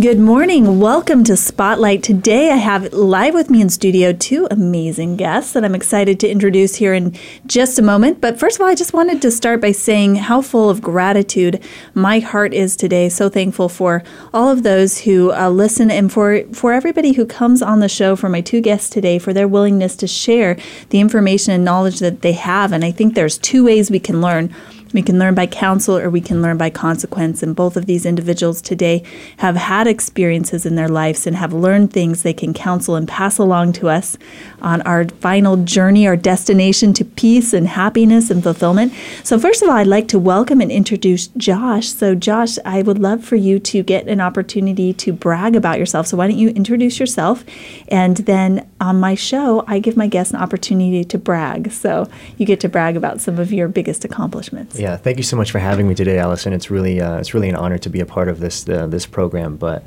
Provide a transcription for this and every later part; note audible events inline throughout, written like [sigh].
Good morning. Welcome to Spotlight. Today I have live with me in studio two amazing guests that I'm excited to introduce here in just a moment. But first of all, I just wanted to start by saying how full of gratitude my heart is today. So thankful for all of those who uh, listen and for, for everybody who comes on the show, for my two guests today, for their willingness to share the information and knowledge that they have. And I think there's two ways we can learn. We can learn by counsel or we can learn by consequence. And both of these individuals today have had experiences in their lives and have learned things they can counsel and pass along to us on our final journey, our destination to peace and happiness and fulfillment. So, first of all, I'd like to welcome and introduce Josh. So, Josh, I would love for you to get an opportunity to brag about yourself. So, why don't you introduce yourself? And then on my show, I give my guests an opportunity to brag. So, you get to brag about some of your biggest accomplishments. Yeah, thank you so much for having me today, Allison. It's really uh, it's really an honor to be a part of this uh, this program. But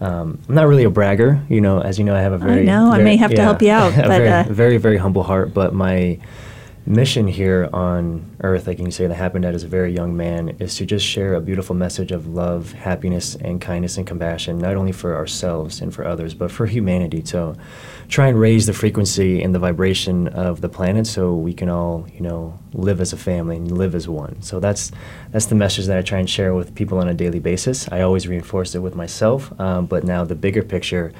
um, I'm not really a bragger, you know. As you know, I have a very I know very, I may have yeah, to help you out, [laughs] a but very, uh, very very humble heart. But my mission here on earth, I can say, that happened at as a very young man, is to just share a beautiful message of love, happiness, and kindness and compassion, not only for ourselves and for others, but for humanity. So, try and raise the frequency and the vibration of the planet, so we can all, you know, live as a family and live as one. So that's that's the message that I try and share with people on a daily basis. I always reinforce it with myself, um, but now the bigger picture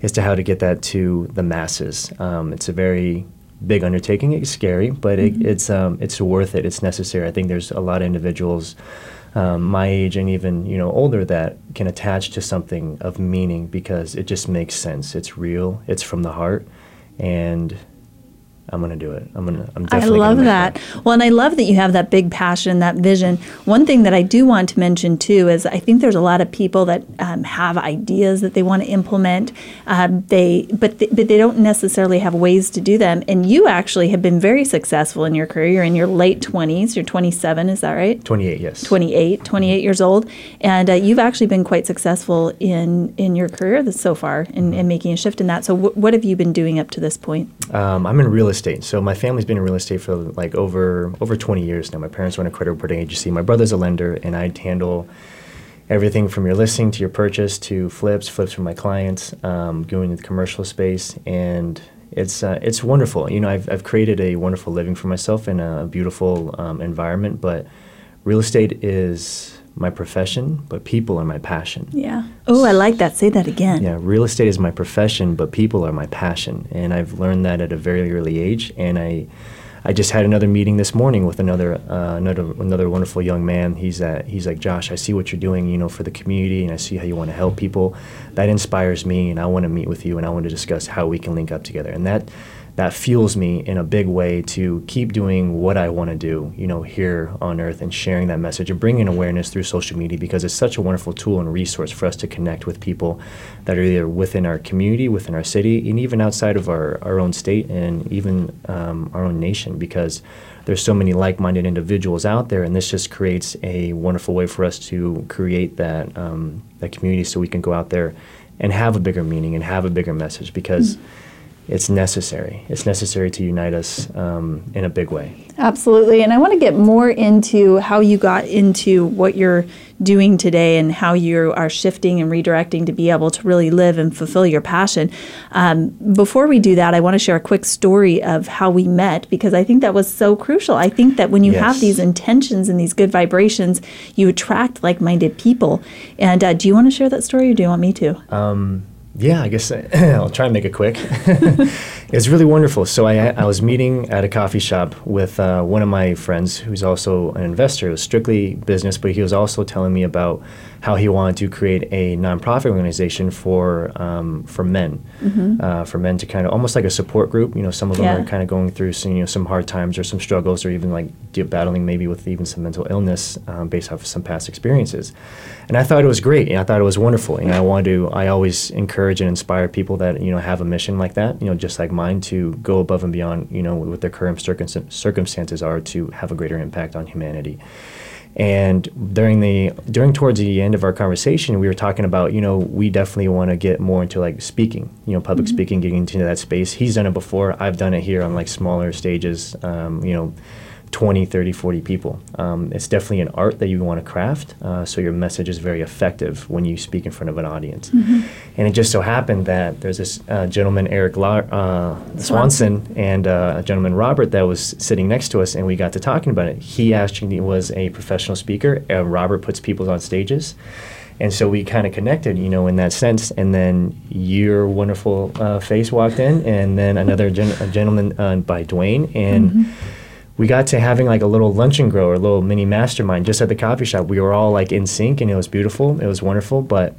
is to how to get that to the masses. Um, it's a very big undertaking. It's scary, but mm-hmm. it, it's um, it's worth it. It's necessary. I think there's a lot of individuals um, my age and even you know older that can attach to something of meaning because it just makes sense. It's real. It's from the heart, and I'm gonna do it. I'm gonna. I'm definitely. I love that. that. Well, and I love that you have that big passion, that vision. One thing that I do want to mention too is I think there's a lot of people that um, have ideas that they want to implement. Um, they, but th- but they don't necessarily have ways to do them. And you actually have been very successful in your career. You're in your late 20s. You're 27. Is that right? 28. Yes. 28. 28 years old, and uh, you've actually been quite successful in in your career so far in, in making a shift in that. So w- what have you been doing up to this point? Um, I'm in real estate estate. So my family's been in real estate for like over over 20 years now. My parents run a credit reporting agency. My brother's a lender, and I'd handle everything from your listing to your purchase to flips, flips for my clients, um, going into the commercial space, and it's uh, it's wonderful. You know, I've I've created a wonderful living for myself in a beautiful um, environment, but real estate is my profession, but people are my passion. Yeah. Oh, I like that. Say that again. Yeah, real estate is my profession, but people are my passion, and I've learned that at a very early age. And I, I just had another meeting this morning with another uh, another another wonderful young man. He's at, he's like Josh. I see what you're doing, you know, for the community, and I see how you want to help people. That inspires me, and I want to meet with you, and I want to discuss how we can link up together. And that that fuels me in a big way to keep doing what I want to do, you know, here on earth and sharing that message and bringing awareness through social media because it's such a wonderful tool and resource for us to connect with people that are either within our community, within our city, and even outside of our, our own state and even um, our own nation because there's so many like-minded individuals out there and this just creates a wonderful way for us to create that, um, that community so we can go out there and have a bigger meaning and have a bigger message because mm-hmm it's necessary. It's necessary to unite us um, in a big way. Absolutely. And I want to get more into how you got into what you're doing today and how you are shifting and redirecting to be able to really live and fulfill your passion. Um, before we do that, I want to share a quick story of how we met because I think that was so crucial. I think that when you yes. have these intentions and these good vibrations, you attract like minded people. And uh, do you want to share that story or do you want me to? Um, yeah, I guess [clears throat] I'll try and make it quick. [laughs] it's really wonderful. So I, I was meeting at a coffee shop with uh, one of my friends who's also an investor. It was strictly business, but he was also telling me about how he wanted to create a nonprofit organization for um, for men, mm-hmm. uh, for men to kind of almost like a support group. You know, some of them yeah. are kind of going through some you know some hard times or some struggles or even like battling maybe with even some mental illness um, based off of some past experiences. And I thought it was great. And I thought it was wonderful. And I wanted to. I always encourage and inspire people that you know have a mission like that. You know, just like mind to go above and beyond, you know, what their current circumstances are to have a greater impact on humanity. And during the during towards the end of our conversation, we were talking about you know we definitely want to get more into like speaking, you know, public mm-hmm. speaking, getting into that space. He's done it before. I've done it here on like smaller stages, um, you know 20, 30, 40 people. Um, it's definitely an art that you want to craft, uh, so your message is very effective when you speak in front of an audience. Mm-hmm. And it just so happened that there's this uh, gentleman, Eric La- uh, Swanson, and uh, a gentleman, Robert, that was sitting next to us, and we got to talking about it. He actually was a professional speaker. Robert puts people on stages. And so we kind of connected, you know, in that sense. And then your wonderful uh, face walked in, and then another gen- gentleman uh, by Dwayne. And mm-hmm we got to having like a little lunch and grow or a little mini mastermind just at the coffee shop. We were all like in sync and it was beautiful. It was wonderful. But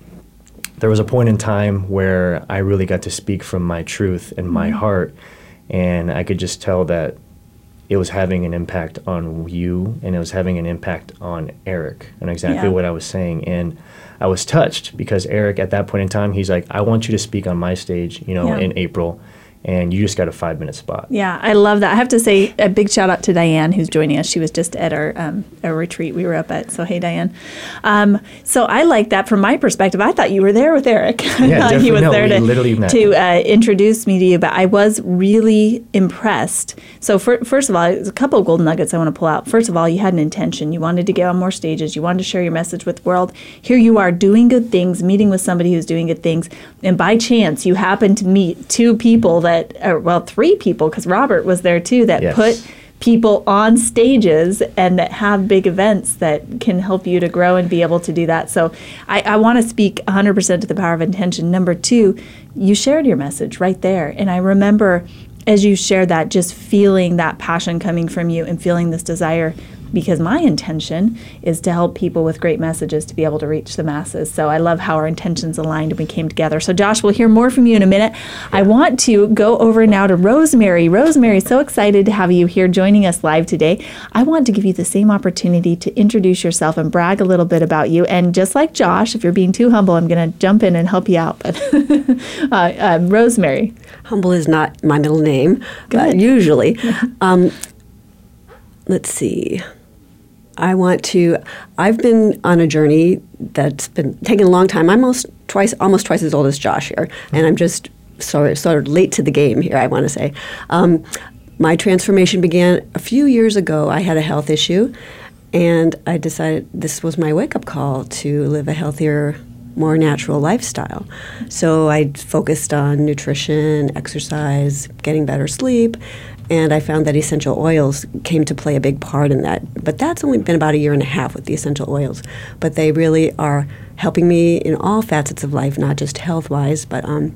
there was a point in time where I really got to speak from my truth and my mm-hmm. heart. And I could just tell that it was having an impact on you and it was having an impact on Eric and exactly yeah. what I was saying. And I was touched because Eric, at that point in time, he's like, I want you to speak on my stage, you know, yeah. in April and you just got a five minute spot. Yeah, I love that. I have to say a big shout out to Diane who's joining us. She was just at our um, our retreat we were up at. So hey, Diane. Um, so I like that from my perspective. I thought you were there with Eric. [laughs] Yeah, he was no, there to to uh, introduce me to you. But I was really impressed. So for, first of all, there's a couple of golden nuggets I want to pull out. First of all, you had an intention. You wanted to get on more stages. You wanted to share your message with the world. Here you are doing good things, meeting with somebody who's doing good things, and by chance you happen to meet two people that that, or well, three people, because Robert was there too, that yes. put people on stages and that have big events that can help you to grow and be able to do that. So I, I want to speak 100% to the power of intention. Number two, you shared your message right there. And I remember as you shared that, just feeling that passion coming from you and feeling this desire because my intention is to help people with great messages to be able to reach the masses. So I love how our intentions aligned and we came together. So, Josh, we'll hear more from you in a minute. I want to go over now to Rosemary. Rosemary, so excited to have you here joining us live today. I want to give you the same opportunity to introduce yourself and brag a little bit about you. And just like Josh, if you're being too humble, I'm going to jump in and help you out. But [laughs] uh, um, Rosemary. Humble is not my middle name, but usually. [laughs] Um, let's see. I want to. I've been on a journey that's been taking a long time. I'm almost twice, almost twice as old as Josh here, and I'm just sort of, sort of late to the game here. I want to say, um, my transformation began a few years ago. I had a health issue, and I decided this was my wake up call to live a healthier, more natural lifestyle. So I focused on nutrition, exercise, getting better sleep, and I found that essential oils came to play a big part in that. But that's only been about a year and a half with the essential oils. But they really are helping me in all facets of life, not just health wise, but um,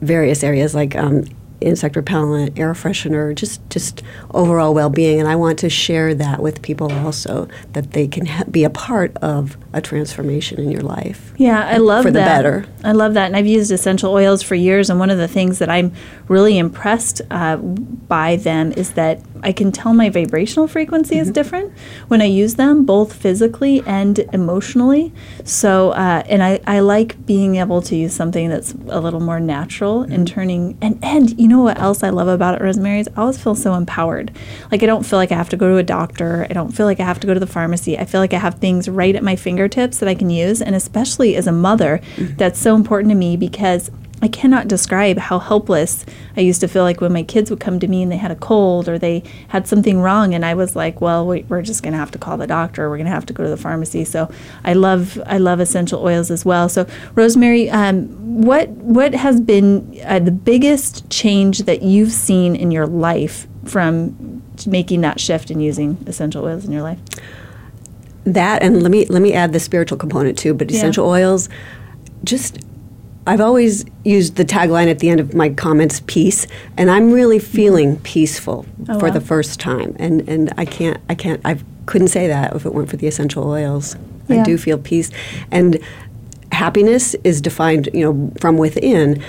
various areas like um, insect repellent, air freshener, just just overall well-being. And I want to share that with people also that they can ha- be a part of a transformation in your life. Yeah, I love for that. the better. I love that, and I've used essential oils for years. And one of the things that I'm really impressed uh, by them is that I can tell my vibrational frequency mm-hmm. is different when I use them, both physically and emotionally. So, uh, and I, I like being able to use something that's a little more natural mm-hmm. and turning and and you know what else I love about it, Rosemary is I always feel so empowered. Like I don't feel like I have to go to a doctor. I don't feel like I have to go to the pharmacy. I feel like I have things right at my fingertips that I can use, and especially as a mother, mm-hmm. that's so important to me because I cannot describe how helpless I used to feel like when my kids would come to me and they had a cold or they had something wrong, and I was like, "Well, we, are just going to have to call the doctor. We're going to have to go to the pharmacy." So I love I love essential oils as well. So Rosemary, um, what what has been uh, the biggest change that you've seen in your life from making that shift and using essential oils in your life? That and let me let me add the spiritual component too. But essential yeah. oils, just I've always used the tagline at the end of my comments, peace, and I'm really feeling peaceful oh, for wow. the first time. And and I can't I can't I couldn't say that if it weren't for the essential oils. Yeah. I do feel peace, and happiness is defined, you know, from within.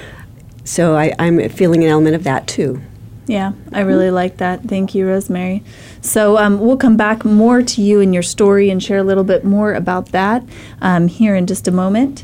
So I, I'm feeling an element of that too. Yeah, I really like that. Thank you, Rosemary. So um, we'll come back more to you and your story and share a little bit more about that um, here in just a moment.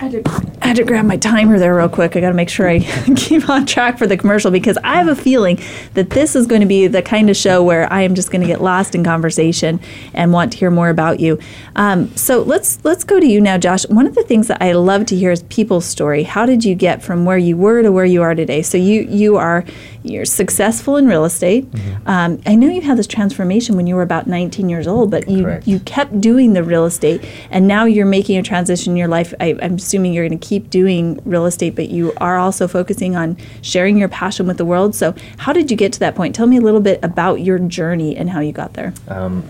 I had, to, I had to grab my timer there real quick. I got to make sure I [laughs] keep on track for the commercial because I have a feeling that this is going to be the kind of show where I am just going to get lost in conversation and want to hear more about you. Um, so let's let's go to you now, Josh. One of the things that I love to hear is people's story. How did you get from where you were to where you are today? So you you are you're successful in real estate. Mm-hmm. Um, I know you had this transformation when you were about 19 years old, but you Correct. you kept doing the real estate, and now you're making a transition in your life. I, I'm assuming you're going to keep doing real estate, but you are also focusing on sharing your passion with the world. So, how did you get to that point? Tell me a little bit about your journey and how you got there. Um,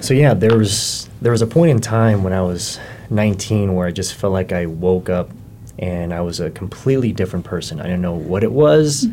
so yeah, there was there was a point in time when I was 19 where I just felt like I woke up and I was a completely different person. I didn't know what it was,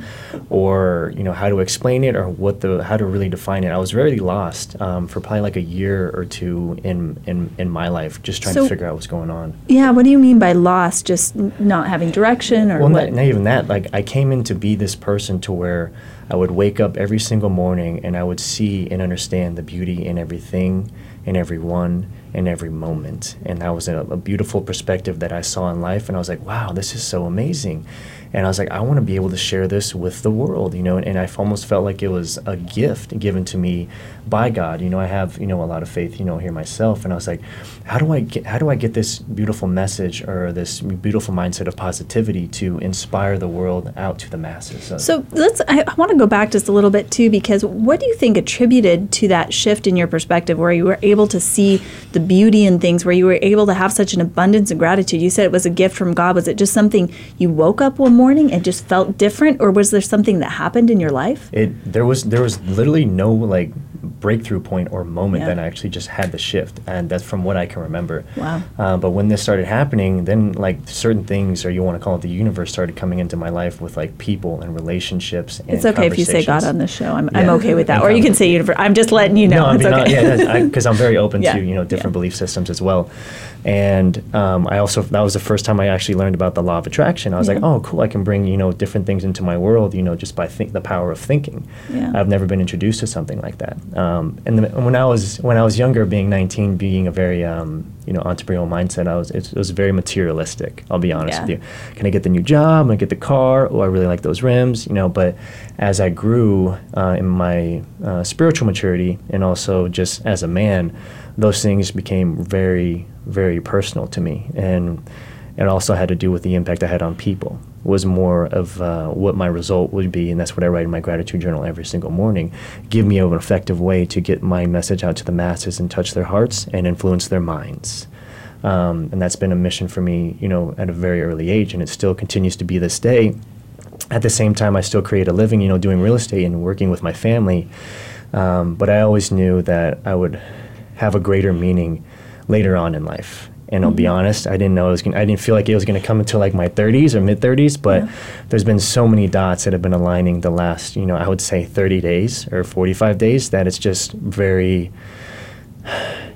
or you know how to explain it, or what the how to really define it. I was really lost um, for probably like a year or two in in, in my life, just trying So- to figure out what's going on. Yeah, what do you mean by lost? Just not having direction, or Well, what? not, not even that. Like I came in to be this person to where I would wake up every single morning and I would see and understand the beauty in everything, in everyone, in every moment. And that was a, a beautiful perspective that I saw in life. And I was like, wow, this is so amazing. And I was like, I want to be able to share this with the world, you know. And, and I almost felt like it was a gift given to me by God. You know, I have you know a lot of faith, you know, here myself. And I was like, how do I get how do I get this beautiful message or this beautiful mindset of positivity to inspire the world out to the masses? So, So let's. I, I want to go back just a little bit too, because what do you think attributed to that shift in your perspective, where you were able to see the beauty in things, where you were able to have such an abundance of gratitude? You said it was a gift from God. Was it just something you woke up one morning and just felt different, or was there something that happened in your life? it there was there was literally no like breakthrough point or moment Yeah. that I actually just had the shift, and that's from what I can remember. Wow. Uh, but when this started happening, then like certain things, or you want to call it the universe, started coming into my life with like people and relationships. And It's okay if you say God on this show. I'm, I'm okay with that. Or you can say universe. I'm just letting you know. No, I it's okay. not, yeah, because I'm very open [laughs] Yeah, to you know different yeah. belief systems as well, and um, I also that was the first time I actually learned about the law of attraction. I was like, oh, cool, I can bring you know different things into my world, you know, just by think the power of thinking. Yeah. I've never been introduced to something like that. Um, and the, when I was when I was younger, being 19, being a very um, you know entrepreneurial mindset, I was it, was very materialistic. I'll be honest Yeah. with you. Can I get the new job? Can I get the car? Oh, I really like those rims, you know. But as I grew uh, in my uh, spiritual maturity and also just as a man, those things became very, very personal to me, and it also had to do with the impact I had on people. Was more of uh, what my result would be, and that's what I write in my gratitude journal every single morning. Give me an effective way to get my message out to the masses and touch their hearts and influence their minds. Um, and that's been a mission for me, you know, at a very early age, and it still continues to be this day. At the same time, I still create a living, you know, doing real estate and working with my family. Um, but I always knew that I would have a greater meaning later on in life. And I'll be honest, I didn't know it was gonna, I didn't feel like it was going to come until like my 30s or mid 30s. But Yeah. there's been so many dots that have been aligning the last, you know, I would say 30 days or 45 days that it's just very,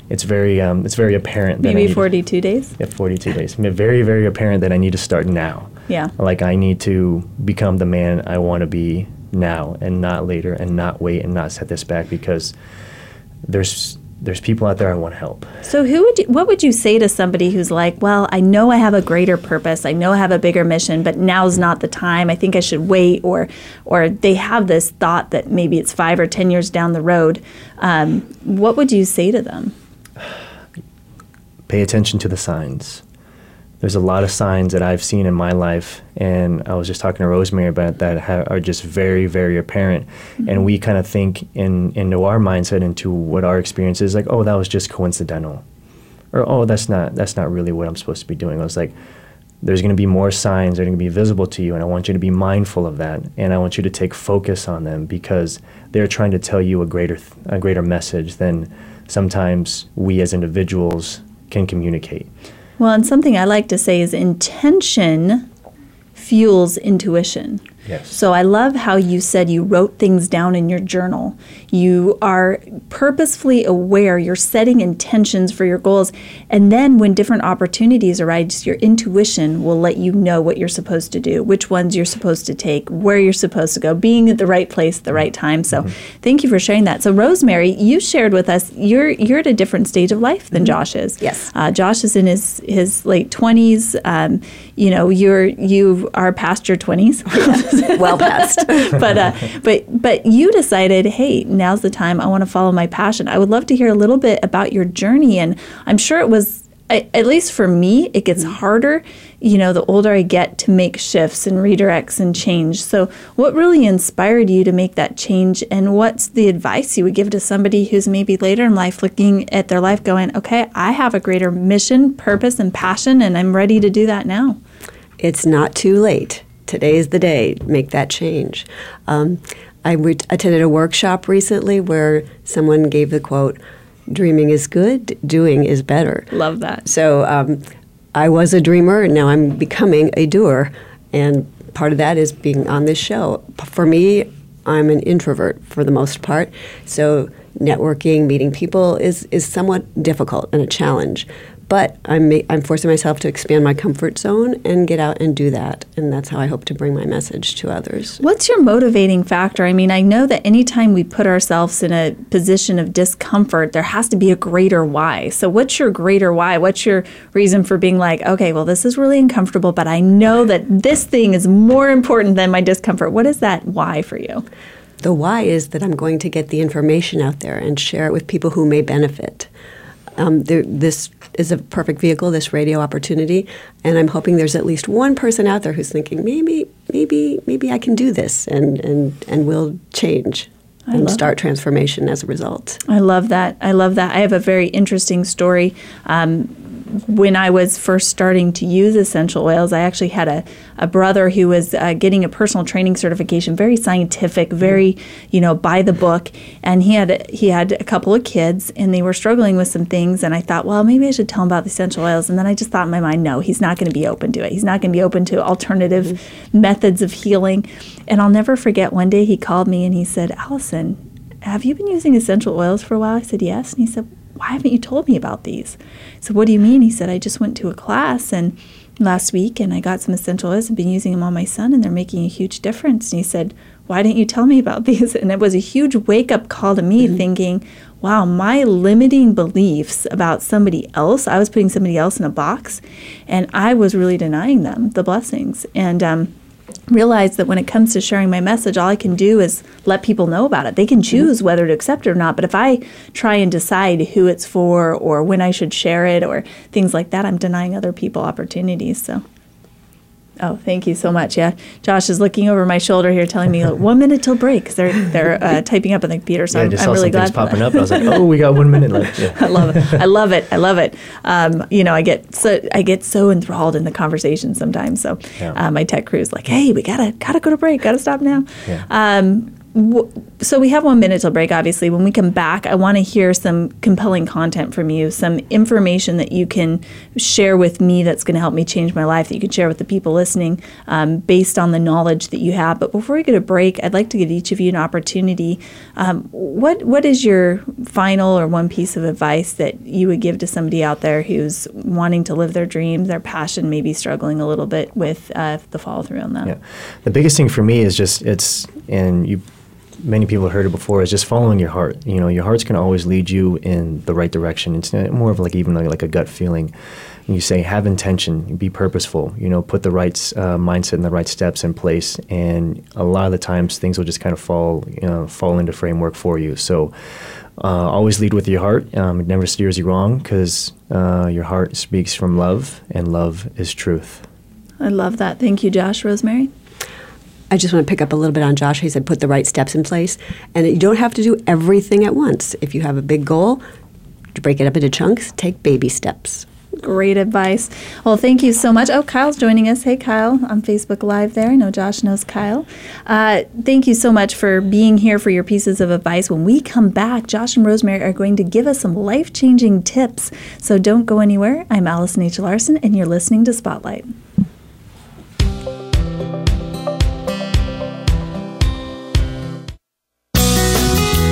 it's very, um, it's very apparent. that Maybe need- 42 days. yeah, 42 days. Very, very apparent that I need to start now. Yeah. Like I need to become the man I want to be now and not later and not wait and not set this back because there's there's people out there I want to help. So, who would you, what would you say to somebody who's like, "Well, I know I have a greater purpose. I know I have a bigger mission, but now's not the time. I think I should wait." Or, or they have this thought that maybe it's five or ten years down the road. Um, what would you say to them? [sighs] Pay attention to the signs. There's a lot of signs that I've seen in my life, and I was just talking to Rosemary about that ha- are just very, very apparent. And mm-hmm. we kind of think in into our mindset, into what our experience is, like, oh, that was just coincidental, or oh, that's not that's not really what I'm supposed to be doing. I was like, there's going to be more signs that are going to be visible to you, and I want you to be mindful of that, and I want you to take focus on them because they're trying to tell you a greater th- a greater message than sometimes we as individuals can communicate. Well, and something I like to say is intention fuels intuition. Yes. So I love how you said you wrote things down in your journal. You are purposefully aware, you're setting intentions for your goals. And then when different opportunities arise, your intuition will let you know what you're supposed to do, which ones you're supposed to take, where you're supposed to go, being at the right place at the right time. So mm-hmm. thank you for sharing that. So Rosemary, you shared with us you're you're at a different stage of life than mm-hmm. Josh is. Yes. Uh, Josh is in his his late 20s. Um, you know, you're you are past your 20s. [laughs] [laughs] well past. [laughs] but uh, but but you decided, hey, now's the time. I want to follow my passion. I would love to hear a little bit about your journey, and I'm sure it was at least for me, it gets mm-hmm. harder, you know, the older I get to make shifts and redirects and change. So, what really inspired you to make that change? And what's the advice you would give to somebody who's maybe later in life looking at their life going, okay, I have a greater mission, purpose, and passion, and I'm ready to do that now? It's not too late. Today is the day. Make that change. Um, I attended a workshop recently where someone gave the quote, dreaming is good, doing is better. Love that. So um, I was a dreamer, and now I'm becoming a doer. And part of that is being on this show. For me, I'm an introvert for the most part. So networking, meeting people is, is somewhat difficult and a challenge. But I'm, I'm forcing myself to expand my comfort zone and get out and do that. And that's how I hope to bring my message to others. What's your motivating factor? I mean, I know that anytime we put ourselves in a position of discomfort, there has to be a greater why. So, what's your greater why? What's your reason for being like, okay, well, this is really uncomfortable, but I know that this thing is more important than my discomfort? What is that why for you? The why is that I'm going to get the information out there and share it with people who may benefit. Um, there, this is a perfect vehicle, this radio opportunity, and I'm hoping there's at least one person out there who's thinking maybe, maybe, maybe I can do this, and and and will change and start transformation as a result. I love that. I love that. I have a very interesting story. Um, when I was first starting to use essential oils, I actually had a, a brother who was uh, getting a personal training certification, very scientific, very you know by the book, and he had he had a couple of kids, and they were struggling with some things, and I thought, well, maybe I should tell him about the essential oils, and then I just thought in my mind, no, he's not going to be open to it. He's not going to be open to alternative mm-hmm. methods of healing, and I'll never forget. One day he called me and he said, Allison. Have you been using essential oils for a while? I said, Yes. And he said, why haven't you told me about these? So what do you mean? He said, I just went to a class and last week and I got some essential oils and been using them on my son and they're making a huge difference. And he said, why didn't you tell me about [laughs] these? And it was a huge wake up call to me mm-hmm. thinking, wow, my limiting beliefs about somebody else, I was putting somebody else in a box and I was really denying them the blessings. And, um, realize that when it comes to sharing my message, all I can do is let people know about it. They can mm-hmm. choose whether to accept it or not. But if I try and decide who it's for or when I should share it or things like that, I'm denying other people opportunities. So Oh, thank you so much. Yeah, Josh is looking over my shoulder here, telling me one minute till break they're they're uh, [laughs] typing up on the computer. So yeah, I'm, I just I'm saw really glad. Popping up. I was like, [laughs] oh, we got one minute left. Yeah. I love it. I love it. I love it. Um, you know, I get so I get so enthralled in the conversation sometimes. So yeah. uh, my tech crew is like, hey, we gotta gotta go to break. Gotta stop now. Yeah. So we have one minute till break obviously. When we come back i want to hear some compelling content from you some information that you can share with me that's going to help me change my life that you can share with the people listening um, based on the knowledge that you have. But before we get a break i'd like to give each of you an opportunity. Um, what what is your final or one piece of advice that you would give to somebody out there who's wanting to live their dreams their passion maybe struggling a little bit with uh, the follow through on that yeah. The biggest thing for me is just it's and you many people have heard it before is just following your heart. You know, your heart's going to always lead you in the right direction. It's more of like even like, like a gut feeling. And you say have intention, be purposeful. You know, put the right uh, mindset and the right steps in place, and a lot of the times things will just kind of fall you know, fall into framework for you. So. Uh, always lead with your heart. Um, it never steers you wrong because uh, your heart speaks from love, and love is truth. I love that. Thank you, Josh. Rosemary? I just want to pick up a little bit on Josh. He said put the right steps in place, and you don't have to do everything at once. If you have a big goal, break it up into chunks. Take baby steps. Great advice. Well, thank you so much. Oh, Kyle's joining us. Hey, Kyle, on Facebook Live there. I know Josh knows Kyle. Uh, thank you so much for being here for your pieces of advice. When we come back, Josh and Rosemary are going to give us some life changing tips. So don't go anywhere. I'm Allison H. Larson, and you're listening to Spotlight.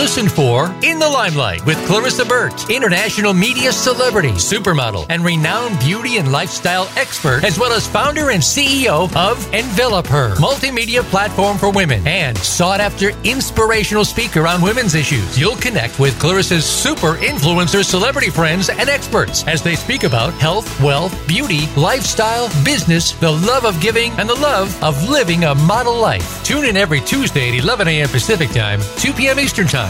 Listen for In the Limelight with Clarissa Burt, international media celebrity, supermodel, and renowned beauty and lifestyle expert, as well as founder and CEO of Envelop Her, multimedia platform for women, and sought after inspirational speaker on women's issues. You'll connect with Clarissa's super influencer celebrity friends and experts as they speak about health, wealth, beauty, lifestyle, business, the love of giving, and the love of living a model life. Tune in every Tuesday at 11 a.m. Pacific Time, 2 p.m. Eastern Time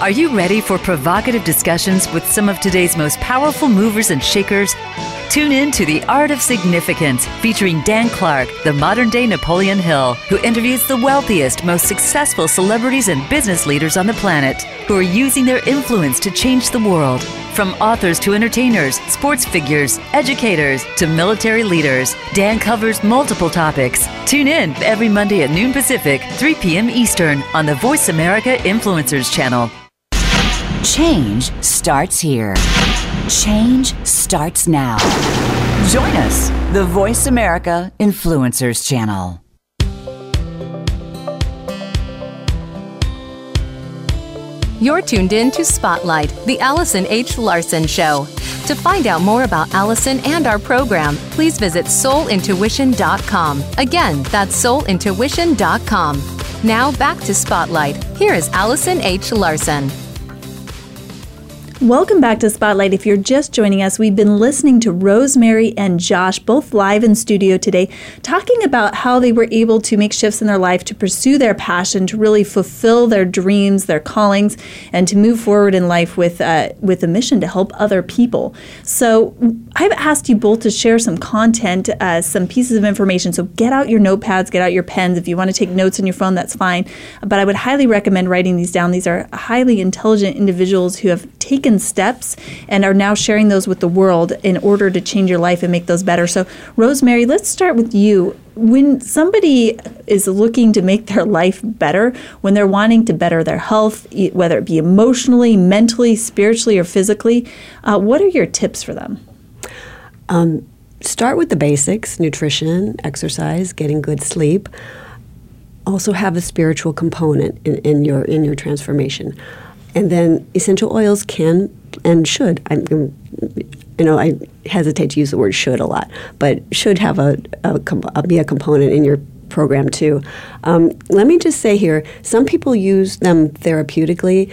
Are you ready for provocative discussions with some of today's most powerful movers and shakers? Tune in to The Art of Significance, featuring Dan Clark, the modern day Napoleon Hill, who interviews the wealthiest, most successful celebrities and business leaders on the planet who are using their influence to change the world. From authors to entertainers, sports figures, educators to military leaders, Dan covers multiple topics. Tune in every Monday at noon Pacific, 3 p.m. Eastern on the Voice America Influencers channel. Change starts here. Change starts now. Join us, the Voice America Influencers channel. You're tuned in to Spotlight, the Allison H. Larson Show. To find out more about Allison and our program, please visit soulintuition.com. Again, that's soulintuition.com. Now back to Spotlight. Here is Allison H. Larson. Welcome back to Spotlight. If you're just joining us, we've been listening to Rosemary and Josh, both live in studio today, talking about how they were able to make shifts in their life to pursue their passion, to really fulfill their dreams, their callings, and to move forward in life with uh, with a mission to help other people. So I've asked you both to share some content, uh, some pieces of information. So get out your notepads, get out your pens. If you want to take notes on your phone, that's fine. But I would highly recommend writing these down. These are highly intelligent individuals who have taken steps and are now sharing those with the world in order to change your life and make those better. So, Rosemary, let's start with you. When somebody is looking to make their life better, when they're wanting to better their health, whether it be emotionally, mentally, spiritually, or physically, uh, what are your tips for them? Um, start with the basics nutrition, exercise, getting good sleep. Also, have a spiritual component in, in your in your transformation. And then essential oils can and should. I'm, you know, I hesitate to use the word should a lot, but should have a, a, a be a component in your program too. Um, let me just say here, some people use them therapeutically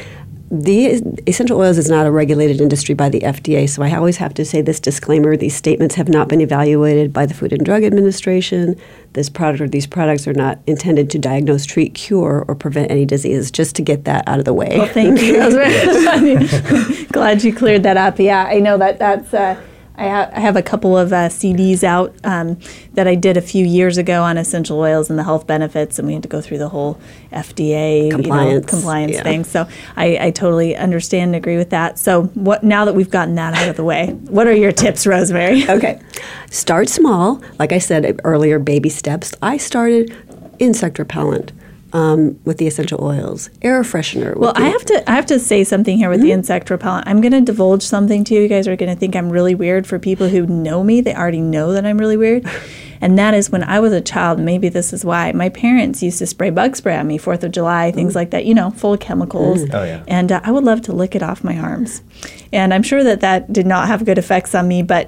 the essential oils is not a regulated industry by the FDA, so I always have to say this disclaimer: these statements have not been evaluated by the Food and Drug Administration. This product or these products are not intended to diagnose, treat, cure, or prevent any disease. Just to get that out of the way. Well, thank you. [laughs] [laughs] [laughs] Glad you cleared that up. Yeah, I know that that's. Uh, I, ha- I have a couple of uh, CDs out um, that I did a few years ago on essential oils and the health benefits, and we had to go through the whole FDA you know, Compliance, compliance yeah. thing. So I, I totally understand and agree with that. So what now that we've gotten that out of the way, what are your tips, Rosemary? [laughs] Okay. Start small. Like I said earlier, baby steps. I started insect repellent um, with the essential oils, air freshener. Well, the- I have to I have to say something here with Mm-hmm. the insect repellent. I'm going to divulge something to you. You guys are going to think I'm really weird. For people who know me, they already know that I'm really weird. [laughs] And that is when I was a child, maybe this is why, my parents used to spray bug spray on me, 4th of July, things like that, you know, full of chemicals. Oh, yeah. And uh, I would love to lick it off my arms. And I'm sure that that did not have good effects on me. But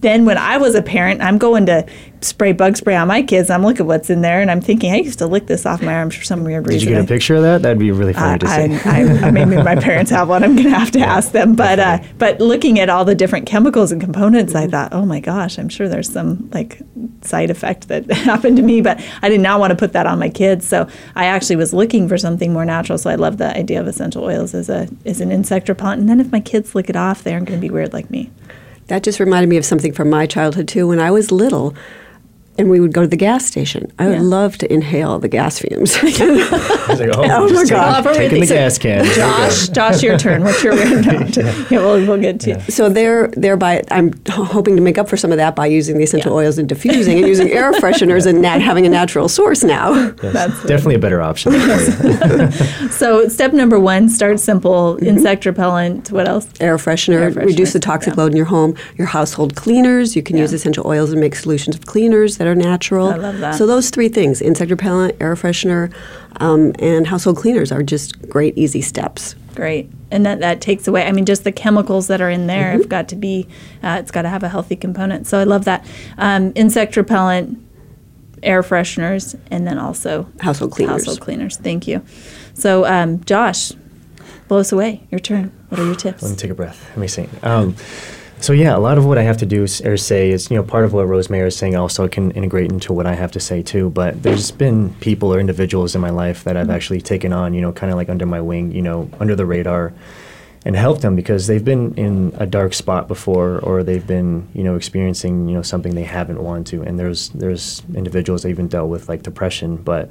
then when I was a parent, I'm going to spray bug spray on my kids. I'm looking at what's in there and I'm thinking, I used to lick this off my arms for some weird Did reason. Did you get a picture of that? That'd be really funny I, to see. I, I, I maybe my [laughs] parents have one. I'm going to have to ask them. But uh, but looking at all the different chemicals and components, I thought, oh my gosh, I'm sure there's some like side effect that [laughs] happened to me. But I did not want to put that on my kids. So I actually was looking for something more natural. So I love the idea of essential oils as a as an insect repellent. And then if my kids lick it off, they aren't going to be weird like me. That just reminded me of something from my childhood too. When I was little, and we would go to the gas station, I would Yeah. love to inhale the gas fumes. [laughs] I was like, oh, Oh my just God. taking, taking the gas can. There we go. Josh, Josh, your turn. What's your weird note? [laughs] Yeah, we'll, we'll get to you. so there, thereby, I'm h- hoping to make up for some of that by using the essential Yeah. oils and diffusing and using air [laughs] fresheners and nat- having a natural source now. Yes, That's- definitely a better option. So step number one, start simple. Mm-hmm. Insect repellent. What else? Air freshener, Air freshener, reduce the toxic yeah. load in your home. Your household cleaners, you can use essential oils and make solutions of cleaners that are natural. I love that. So those three things: insect repellent, air freshener, um, and household cleaners are just great, easy steps. Great. And that, that takes away, I mean, just the chemicals that are in there Mm-hmm. have got to be, uh, it's got to have a healthy component. So I love that. Um, insect repellent, air fresheners, and then also Household cleaners. Household cleaners. Thank you. So, um, Josh, blow us away. Your turn. What are your tips? Let me take a breath. Let me see. Um, so yeah, a lot of what I have to do or say is, you know, part of what Rosemary is saying also can integrate into what I have to say too. But there's been people or individuals in my life that I've mm-hmm. actually taken on, you know, kind of like under my wing, you know, under the radar, and helped them because they've been in a dark spot before, or they've been, you know, experiencing, you know, something they haven't wanted to. And there's there's individuals that even dealt with like depression, but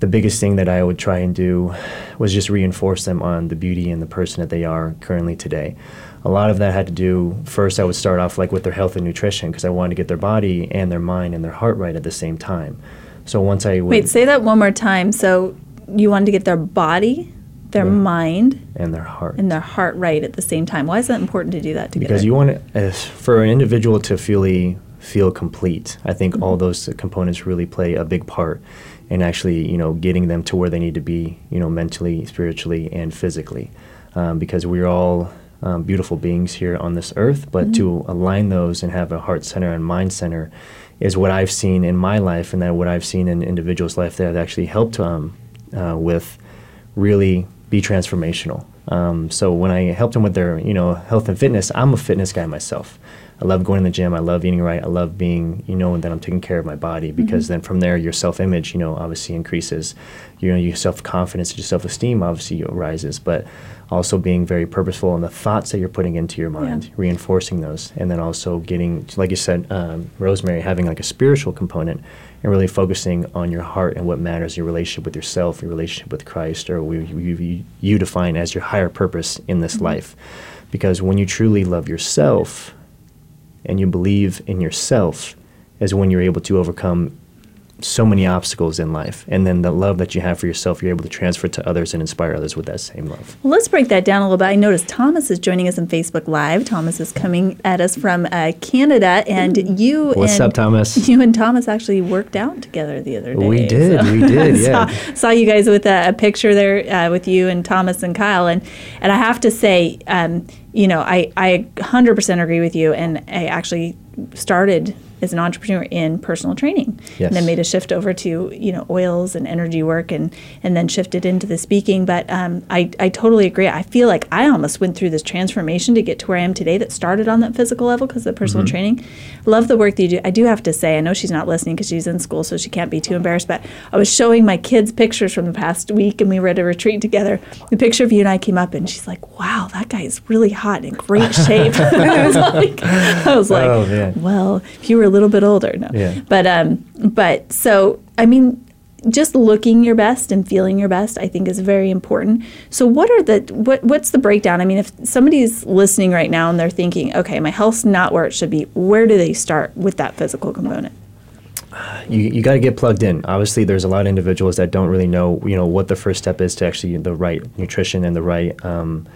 the biggest thing that I would try and do was just reinforce them on the beauty and the person that they are currently today. A lot of that had to do first I would start off like with their health and nutrition because I wanted to get their body and their mind and their heart right at the same time. So once I would Wait, say that one more time. So you wanted to get their body, their Yeah. mind, and their heart. and their heart right at the same time. Why is that important to do that together? because you want it, as for an individual to fully feel complete i think all those components really play a big part in actually you know getting them to where they need to be you know mentally spiritually and physically um, because we're all um, beautiful beings here on this earth but to align those and have a heart center and mind center is what i've seen in my life and that what i've seen in individuals life that have actually helped um, uh, with really be transformational. Um, so when I helped them with their, you know, health and fitness, I'm a fitness guy myself. I love going to the gym. I love eating right. I love being, you know, that I'm taking care of my body because then from there your self-image, you know, obviously increases. You know, your self-confidence, your self-esteem obviously rises, but also being very purposeful in the thoughts that you're putting into your mind, reinforcing those, and then also getting, like you said, um, Rosemary, having like a spiritual component and really focusing on your heart and what matters, your relationship with yourself, your relationship with Christ, or we, we, you define as your higher purpose in this life. Because when you truly love yourself and you believe in yourself, is when you're able to overcome so many obstacles in life. And then the love that you have for yourself, you're able to transfer to others and inspire others with that same love. Well, let's break that down a little bit. I noticed Thomas is joining us on Facebook Live. Thomas is coming at us from uh, Canada, and you What's and up, Thomas? [laughs] You and Thomas actually worked out together the other day. We did, we [laughs] did, yeah. saw, saw you guys with a, a picture there uh, with you and Thomas and Kyle, and and I have to say, um, you know, I I 100% agree with you, and I actually started is an entrepreneur in personal training. Yes. And then made a shift over to, you know, oils and energy work and, and then shifted into the speaking. But um, I, I totally agree. I feel like I almost went through this transformation to get to where I am today that started on that physical level because of the personal Mm-hmm. training. Love the work that you do. I do have to say, I know she's not listening because she's in school, so she can't be too embarrassed. But I was showing my kids pictures from the past week and we were at a retreat together. The picture of you and I came up and she's like, wow, that guy is really hot and in great shape. [laughs] I was like, I was like Oh, well, if you were little bit older, no. Yeah. But um, but so I mean, just looking your best and feeling your best, I think, is very important. So, what are the what what's the breakdown? I mean, if somebody's listening right now and they're thinking, okay, my health's not where it should be, where do they start with that physical component? you, you got to get plugged in. Obviously, there's a lot of individuals that don't really know, you know, what the first step is to actually the right nutrition and the right, um,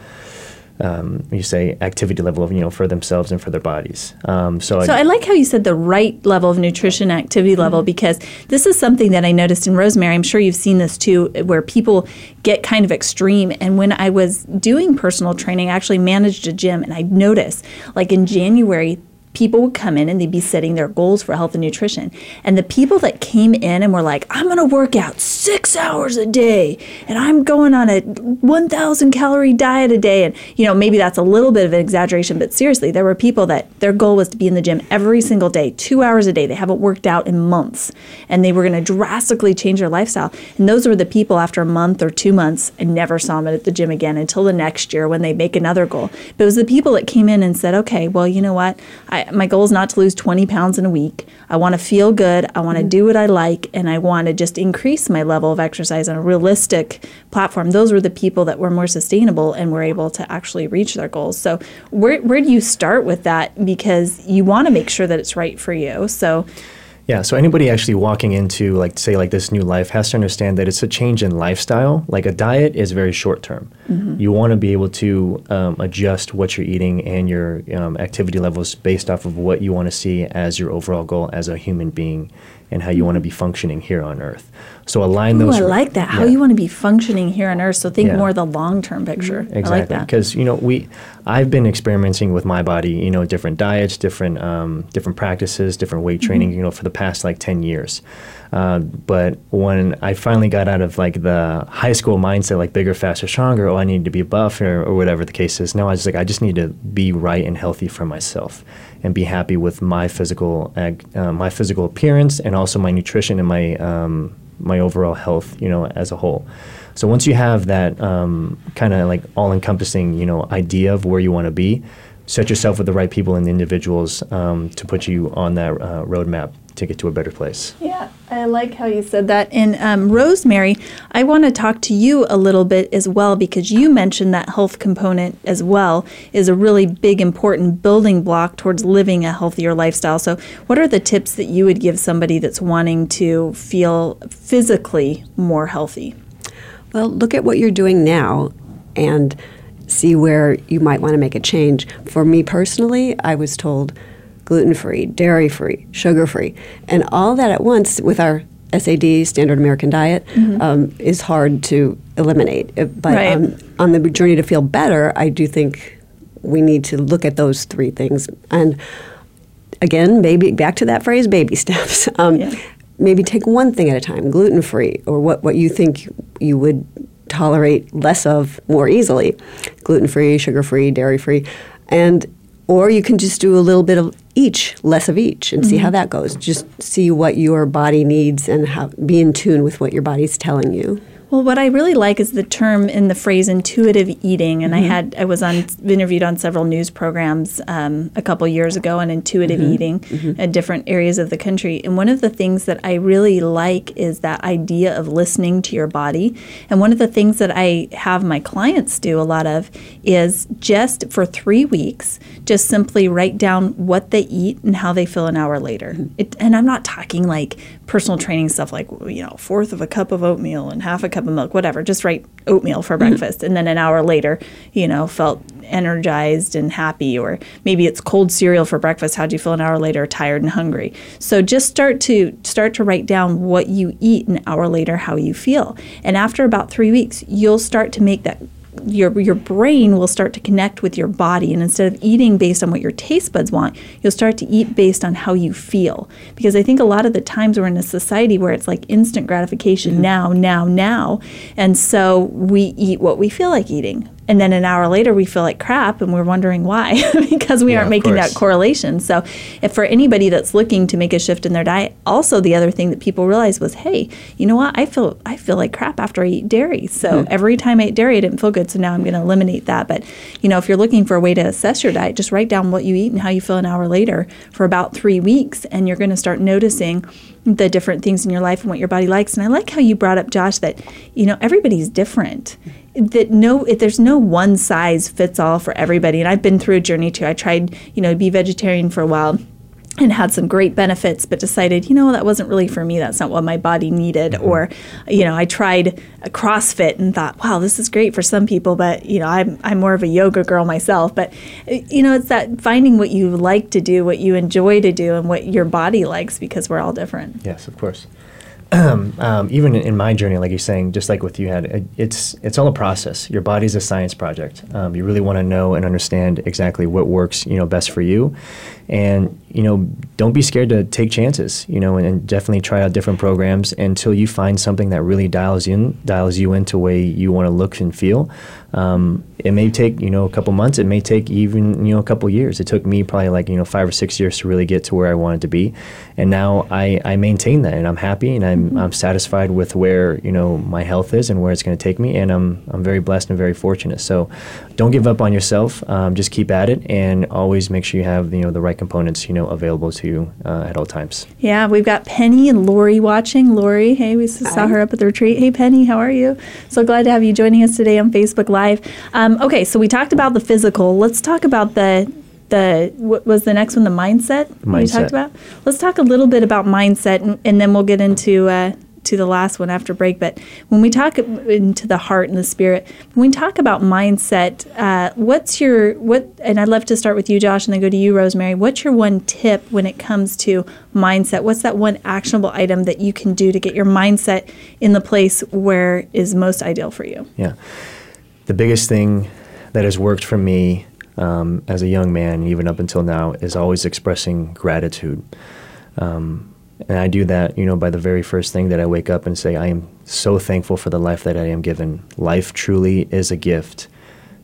um, you say, activity level of, you know, for themselves and for their bodies. Um, so, So I like how you said the right level of nutrition activity level because this is something that I noticed in Rosemary. I'm sure you've seen this too, where people get kind of extreme. And when I was doing personal training, I actually managed a gym, and I noticed, like in January, people would come in and they'd be setting their goals for health and nutrition. And the people that came in and were like, I'm going to work out six hours a day and I'm going on a 1,000 calorie diet a day. And, you know, maybe that's a little bit of an exaggeration, but seriously, there were people that their goal was to be in the gym every single day, two hours a day. They haven't worked out in months and they were going to drastically change their lifestyle. And those were the people after a month or two months, I never saw them at the gym again until the next year when they make another goal. But it was the people that came in and said, okay, well, you know what? I, my goal is not to lose 20 pounds in a week. I want to feel good. I want to mm-hmm. do what I like, and I want to just increase my level of exercise on a realistic platform. Those were the people that were more sustainable and were able to actually reach their goals. So, where, where do you start with that? Because you want to make sure that it's right for you. So, Yeah, so anybody actually walking into like say like this new life has to understand that it's a change in lifestyle. Like a diet is very short term. You want to be able to um, adjust what you're eating and your um, activity levels based off of what you want to see as your overall goal as a human being and how you want to be functioning here on Earth. So align Ooh, those. I like that. How you want to be functioning here on Earth. So, think Yeah. more of the long term picture. Like Exactly, because you know we, I've been experimenting with my body, you know, different diets, different um, different practices, different weight training, you know, for the past like ten years. Uh, but when I finally got out of like the high school mindset, like bigger, faster, stronger, oh, I need to be buff or, or whatever the case is. Now I was like, I just need to be right and healthy for myself, and be happy with my physical, uh, my physical appearance, and also my nutrition and my um, my overall health, you know, as a whole. So once you have that um, kind of like all-encompassing, you know, idea of where you want to be, set yourself with the right people and individuals um, to put you on that uh, roadmap to get to a better place. Yeah, I like how you said that. And um, Rosemary, I want to talk to you a little bit as well because you mentioned that health component as well is a really big, important building block towards living a healthier lifestyle. So, what are the tips that you would give somebody that's wanting to feel physically more healthy? Well, look at what you're doing now and see where you might want to make a change. For me personally, I was told gluten free, dairy free, sugar free, and all that at once with our SAD, Standard American Diet, um, is hard to eliminate. But Right. um, on the journey to feel better, I do think we need to look at those three things. And again, maybe back to that phrase, baby [laughs] steps. Um, Yeah. Maybe take one thing at a time, gluten free, or what, what you think you would tolerate less of more easily, gluten free, sugar free, dairy free, and or you can just do a little bit of each, less of each, and see how mm-hmm. that goes. Just see what your body needs and how be in tune with what your body's telling you. Well, what I really like is the term in the phrase intuitive eating, and I mm-hmm. had I was on interviewed on several news programs um, a couple years ago on intuitive mm-hmm. eating mm-hmm. at different areas of the country. And one of the things that I really like is that idea of listening to your body. And one of the things that I have my clients do a lot of is just for three weeks, just simply write down what they eat and how they feel an hour later. It, and I'm not talking like personal training stuff like you know fourth of a cup of oatmeal and half a cup of milk whatever just write oatmeal for mm-hmm. breakfast. And then an hour later you know felt energized and happy. Or maybe it's cold cereal for breakfast. How do you feel an hour later? Tired and hungry. So just start to start to write down what you eat an hour later how you feel. And after about three weeks you'll start to make that your your brain will start to connect with your body, and instead of eating based on what your taste buds want, you'll start to eat based on how you feel. Because I think a lot of the times we're in a society where it's like instant gratification mm-hmm. now, now, now, and so we eat what we feel like eating and then an hour later we feel like crap and we're wondering why [laughs] because we Yeah, aren't making that correlation. So if for anybody that's looking to make a shift in their diet also the other thing that people realized was hey you know what? I feel i feel like crap after i eat dairy. So hmm. every time i ate dairy i didn't feel good. So now i'm going to eliminate that. But you know if you're looking for a way to assess your diet just write down what you eat and how you feel an hour later for about three weeks. And you're going to start noticing the different things in your life and what your body likes. And i like how you brought up josh that you know everybody's different that no if there's no one size fits all for everybody and i've been through a journey too. I tried you know to be vegetarian for a while and had some great benefits but decided you know that wasn't really for me. That's not what my body needed. Mm-hmm. Or you know i tried a crossfit and thought wow this is great for some people but you know i'm, I'm more of a yoga girl myself. But you know it's that finding what you like to do what you enjoy to do and what your body likes because we're all different. Yes, of course. [clears throat] um, even in my journey, like you're saying, just like with you had, it's it's all a process. Your body's a science project. Um, you really want to know and understand exactly what works, you know, best for you, and you know, don't be scared to take chances. You know, and, and definitely try out different programs until you find something that really dials in, dials you into the way you want to look and feel. Um, it may take you know a couple months. It may take even you know a couple years. It took me probably like you know five or six years to really get to where I wanted to be, and now I, I maintain that, and I'm happy, and I'm, I'm satisfied with where you know my health is and where it's going to take me, and I'm I'm very blessed and very fortunate. So, don't give up on yourself. Um, just keep at it, and always make sure you have you know the right components you know available to you uh, at all times. Yeah, we've got Penny and Lori watching. Lori, hey, we saw her up at the retreat. Hey, Penny, how are you? So glad to have you joining us today on Facebook Live. Um, okay, so we talked about the physical. Let's talk about the the what was the next one? The mindset. We Mindset. talked about. Let's talk a little bit about mindset, and, and then we'll get into. Uh, to the last one after break, but when we talk into the heart and the spirit, when we talk about mindset, uh, what's your what? And I'd love to start with you, Josh, and then go to you, Rosemary. What's your one tip when it comes to mindset? What's that one actionable item that you can do to get your mindset in the place where is most ideal for you? Yeah. The biggest thing that has worked for me um, as a young man, even up until now, is always expressing gratitude. Um, and I do that, you know, by the very first thing that I wake up and say, I am so thankful for the life that I am given. Life truly is a gift.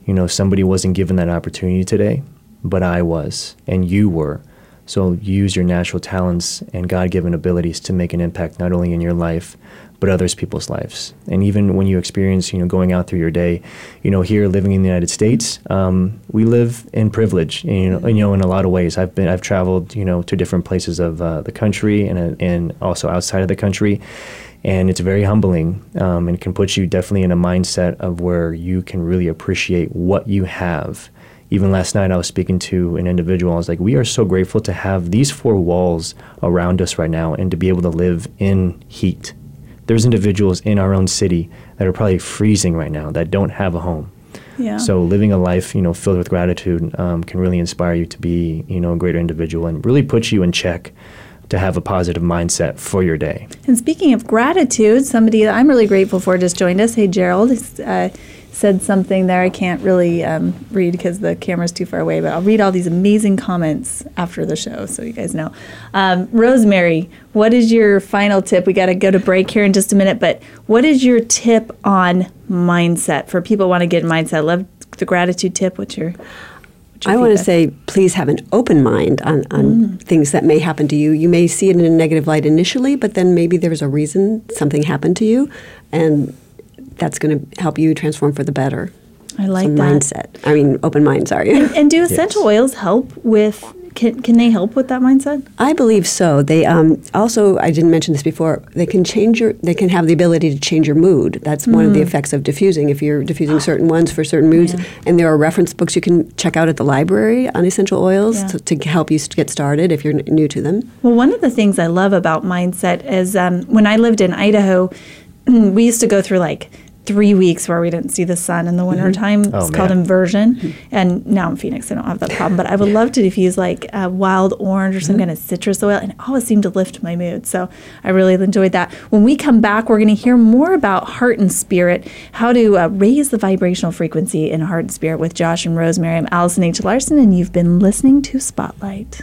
You know, somebody wasn't given that opportunity today, but I was, and you were. So use your natural talents and God given abilities to make an impact not only in your life, but others people's lives. And even when you experience, you know, going out through your day, you know, here living in the United States, um, we live in privilege. You know, you know, in a lot of ways. I've been, I've traveled, you know, to different places of uh, the country and uh, and also outside of the country, and it's very humbling um, and can put you definitely in a mindset of where you can really appreciate what you have. Even last night, I was speaking to an individual. I was like, "We are so grateful to have these four walls around us right now, and to be able to live in heat." There's individuals in our own city that are probably freezing right now that don't have a home. Yeah. So living a life, you know, filled with gratitude um, can really inspire you to be, you know, a greater individual and really put you in check to have a positive mindset for your day. And speaking of gratitude, somebody that I'm really grateful for just joined us. Hey, Gerald uh, said something there. I can't really um, read because the camera's too far away, but I'll read all these amazing comments after the show so you guys know. Um, Rosemary, what is your final tip? We got to go to break here in just a minute, but what is your tip on mindset for people who want to get in mindset? Love the gratitude tip. What's your what's your I want to say, please have an open mind on, on things that may happen to you. You may see it in a negative light initially, but then maybe there's a reason something happened to you, and that's going to help you transform for the better. I like So that. mindset. I mean, open mind. Sorry. And do essential oils help with? Can, can they help with that mindset? I believe so. They um, also, I didn't mention this before. They can change your. They can have the ability to change your mood. That's one of the effects of diffusing. If you're diffusing certain ones for certain moods, Yeah. and there are reference books you can check out at the library on essential oils Yeah. to, to help you get started if you're n- new to them. Well, one of the things I love about mindset is um, when I lived in Idaho, [clears throat] we used to go through like three weeks where we didn't see the sun in the wintertime. Oh, it's called man. inversion. And now in Phoenix, I don't have that problem. But I would love to diffuse like a wild orange or some kind of citrus oil, and it always seemed to lift my mood. So I really enjoyed that. When we come back, we're going to hear more about heart and spirit, how to uh, raise the vibrational frequency in heart and spirit with Josh and Rosemary. I'm Allison H. Larson, and you've been listening to Spotlight.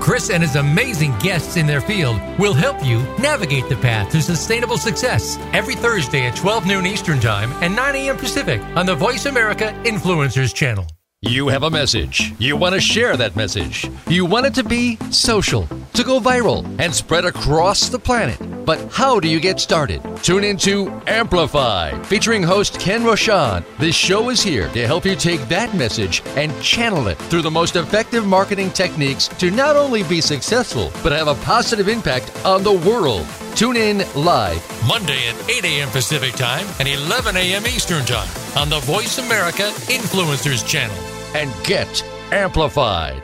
Chris and his amazing guests in their field will help you navigate the path to sustainable success every Thursday at 12 noon Eastern Time and 9 a.m. Pacific on the Voice America Influencers channel. You have a message. You want to share that message. You want it to be social, to go viral, and spread across the planet. But how do you get started? Tune into Amplify, featuring host Ken Rochon. This show is here to help you take that message and channel it through the most effective marketing techniques to not only be successful, but have a positive impact on the world. Tune in live Monday at 8 a.m. Pacific Time and 11 a.m. Eastern Time on the Voice America Influencers channel. and get amplified.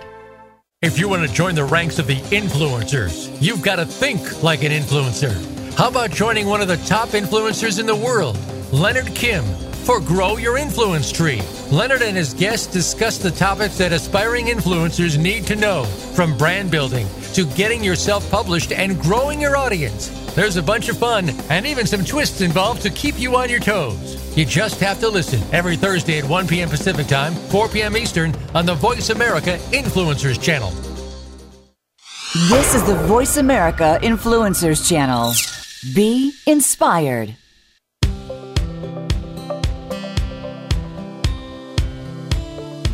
If you want to join the ranks of the influencers, you've got to think like an influencer. How about joining one of the top influencers in the world, Leonard Kim, for Grow Your Influence Tree? Leonard and his guests discuss the topics that aspiring influencers need to know, from brand building to getting yourself published and growing your audience. There's a bunch of fun and even some twists involved to keep you on your toes. You just have to listen every Thursday at 1 p.m. Pacific Time, 4 p.m. Eastern on the Voice America Influencers channel. This is the Voice America Influencers channel. Be inspired.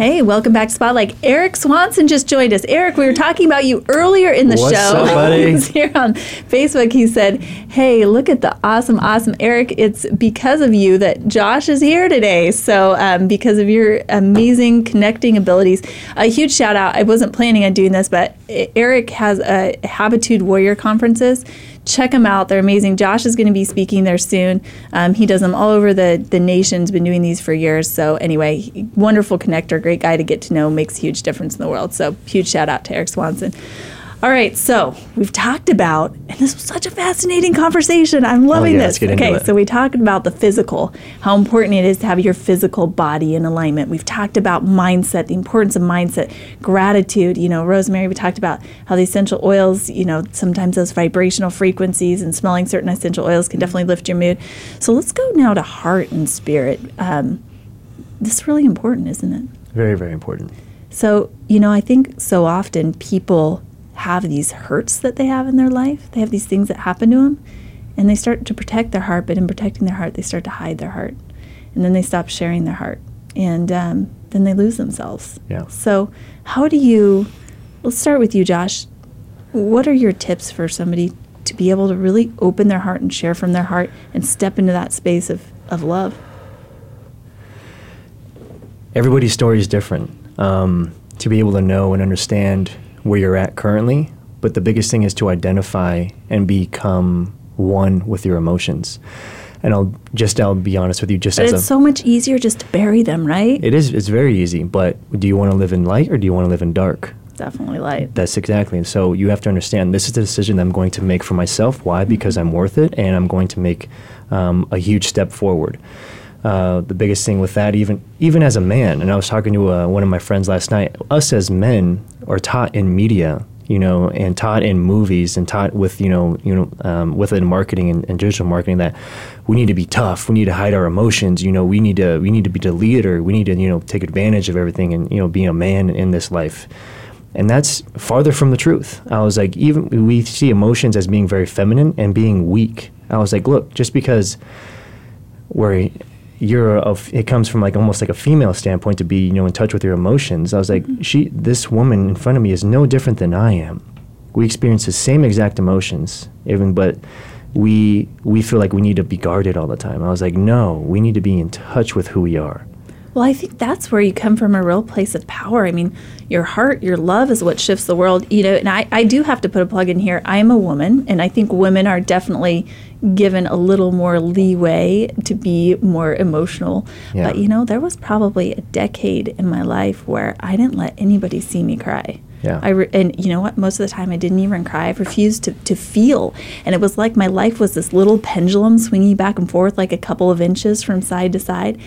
Hey, welcome back to Spotlight. Eric Swanson just joined us. Eric, we were talking about you earlier in the What's show. up, buddy? [laughs] He's here on Facebook. He said, Hey, look at the awesome, awesome Eric. It's because of you that Josh is here today. So, um, because of your amazing connecting abilities, a huge shout out. I wasn't planning on doing this, but Eric has a Habitude Warrior conferences check them out. They're amazing. Josh is going to be speaking there soon. Um, he does them all over the, the nation. Has been doing these for years. So anyway, wonderful connector, great guy to get to know, makes a huge difference in the world. So huge shout out to Eric Swanson. All right, so we've talked about, and this was such a fascinating conversation. I'm loving yeah, this. let's get into okay, so we talked about the physical, how important it is to have your physical body in alignment. We've talked about mindset, the importance of mindset, gratitude. You know, Rosemary, we talked about how the essential oils, you know, sometimes those vibrational frequencies and smelling certain essential oils can definitely lift your mood. So let's go now to heart and spirit. Um, this is really important, isn't it? Very, very important. So, you know, I think so often people have these hurts that they have in their life. They have these things that happen to them, and they start to protect their heart, but in protecting their heart, they start to hide their heart. And then they stop sharing their heart. And um, then they lose themselves. Yeah. So, how do you, let's start with you, Josh. What are your tips for somebody to be able to really open their heart and share from their heart and step into that space of, of love? Everybody's story is different. Um, to be able to know and understand where you're at currently, but the biggest thing is to identify and become one with your emotions. And I'll just I'll be honest with you, just But as it's a, so much easier just to bury them, right? it is it's very easy. But do you want to live in light or do you want to live in dark? Definitely light. That's exactly. And so you have to understand this is the decision that I'm going to make for myself. Why? Because I'm worth it and I'm going to make um, a huge step forward. Uh, the biggest thing with that, even even as a man, and I was talking to uh, one of my friends last night. Us as men are taught in media, you know, and taught in movies and taught with, you know, you know, um, within marketing and, and digital marketing that we need to be tough. We need to hide our emotions. You know, we need to we need to be the leader. We need to you know take advantage of everything and you know be a man in this life. And that's farther from the truth. I was like, even we see emotions as being very feminine and being weak. I was like, look, just because we're you're a, it comes from like almost like a female standpoint to be you know in touch with your emotions. I was like, mm-hmm. she this woman in front of me is no different than I am. We experience the same exact emotions, even but we we feel like we need to be guarded all the time. I was like, no, we need to be in touch with who we are. Well, I think that's where you come from a real place of power. I mean, your heart, your love is what shifts the world. You know, and I, I do have to put a plug in here. I am a woman, and I think women are definitely given a little more leeway to be more emotional. Yeah. But, you know, there was probably a decade in my life where I didn't let anybody see me cry. Yeah. I re- and you know what? Most of the time, I didn't even cry. I refused to, to feel, and it was like my life was this little pendulum swinging back and forth, like a couple of inches from side to side.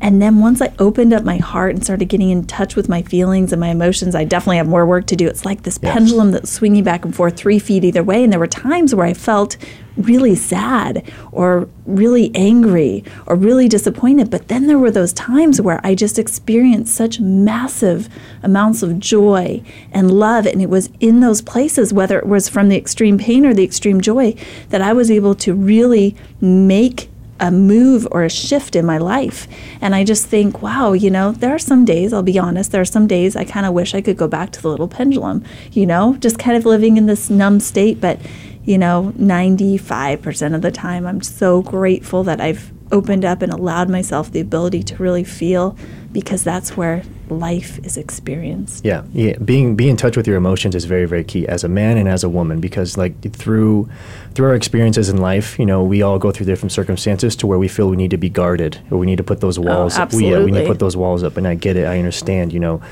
And then once I opened up my heart and started getting in touch with my feelings and my emotions, I definitely have more work to do. It's like this yes. pendulum that's swinging back and forth three feet either way. And there were times where I felt really sad or really angry or really disappointed. But then there were those times where I just experienced such massive amounts of joy and love. And it was in those places, whether it was from the extreme pain or the extreme joy, that I was able to really make a move or a shift in my life. And I just think, wow, you know, there are some days, I'll be honest, there are some days I kind of wish I could go back to the little pendulum, you know, just kind of living in this numb state. But you know, 95% of the time, I'm so grateful that I've opened up and allowed myself the ability to really feel because that's where life is experienced. Yeah, yeah. Being being in touch with your emotions is very very key as a man and as a woman because like through through our experiences in life, you know, we all go through different circumstances to where we feel we need to be guarded or we need to put those oh, walls. Oh, absolutely. We, we need to put those walls up, and I get it. I understand. You know